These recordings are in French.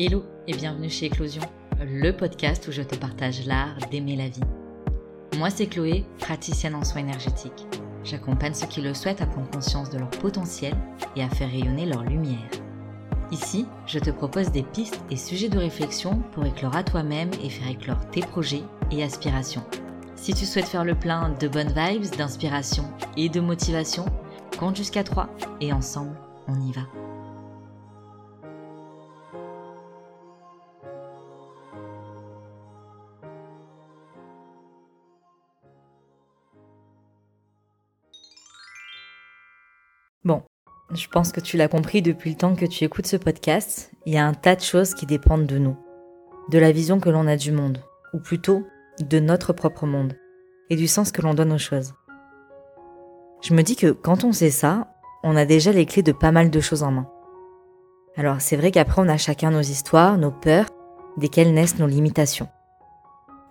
Hello et bienvenue chez Éclosion, le podcast où je te partage l'art d'aimer la vie. Moi c'est Chloé, praticienne en soins énergétiques. J'accompagne ceux qui le souhaitent à prendre conscience de leur potentiel et à faire rayonner leur lumière. Ici, je te propose des pistes et sujets de réflexion pour éclore à toi-même et faire éclore tes projets et aspirations. Si tu souhaites faire le plein de bonnes vibes, d'inspiration et de motivation, compte jusqu'à 3 et ensemble, on y va. Je pense que tu l'as compris depuis le temps que tu écoutes ce podcast, il y a un tas de choses qui dépendent de nous, de la vision que l'on a du monde, ou plutôt de notre propre monde, et du sens que l'on donne aux choses. Je me dis que quand on sait ça, on a déjà les clés de pas mal de choses en main. Alors c'est vrai qu'après on a chacun nos histoires, nos peurs, desquelles naissent nos limitations.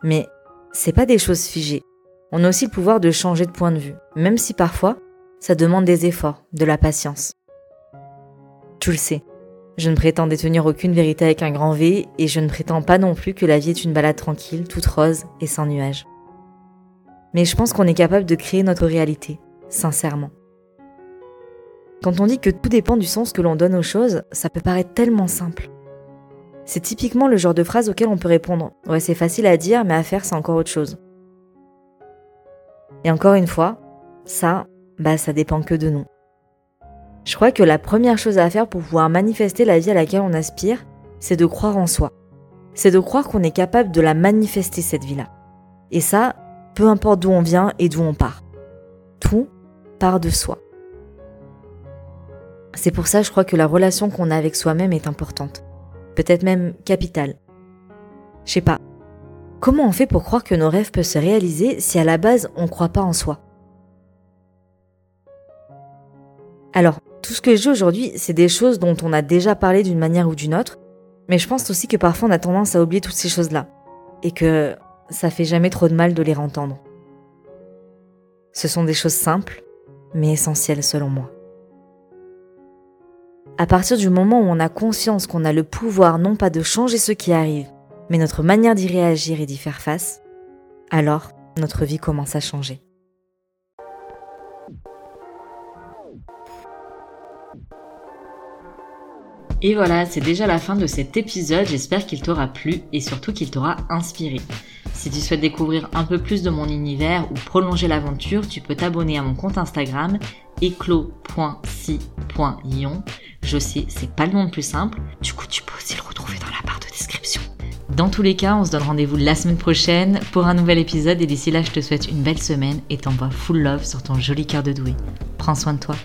Mais c'est pas des choses figées. On a aussi le pouvoir de changer de point de vue, même si parfois ça demande des efforts, de la patience. Tu le sais, je ne prétends détenir aucune vérité avec un grand V et je ne prétends pas non plus que la vie est une balade tranquille, toute rose et sans nuages. Mais je pense qu'on est capable de créer notre réalité, sincèrement. Quand on dit que tout dépend du sens que l'on donne aux choses, ça peut paraître tellement simple. C'est typiquement le genre de phrase auquel on peut répondre Ouais, c'est facile à dire, mais à faire, c'est encore autre chose. Et encore une fois, ça, bah ça dépend que de nous. Je crois que la première chose à faire pour pouvoir manifester la vie à laquelle on aspire, c'est de croire en soi. C'est de croire qu'on est capable de la manifester, cette vie-là. Et ça, peu importe d'où on vient et d'où on part. Tout part de soi. C'est pour ça, je crois que la relation qu'on a avec soi-même est importante. Peut-être même capitale. Je sais pas. Comment on fait pour croire que nos rêves peuvent se réaliser si à la base on croit pas en soi? Alors, tout ce que je dis aujourd'hui, c'est des choses dont on a déjà parlé d'une manière ou d'une autre, mais je pense aussi que parfois on a tendance à oublier toutes ces choses-là, et que ça fait jamais trop de mal de les entendre. Ce sont des choses simples, mais essentielles selon moi. À partir du moment où on a conscience qu'on a le pouvoir non pas de changer ce qui arrive, mais notre manière d'y réagir et d'y faire face, alors notre vie commence à changer. Et voilà, c'est déjà la fin de cet épisode. J'espère qu'il t'aura plu et surtout qu'il t'aura inspiré. Si tu souhaites découvrir un peu plus de mon univers ou prolonger l'aventure, tu peux t'abonner à mon compte Instagram éclos.si.ion. Je sais, c'est pas le nom le plus simple. Du coup, tu peux aussi le retrouver dans la barre de description. Dans tous les cas, on se donne rendez-vous la semaine prochaine pour un nouvel épisode et d'ici là, je te souhaite une belle semaine et t'envoie full love sur ton joli cœur de doué. Prends soin de toi.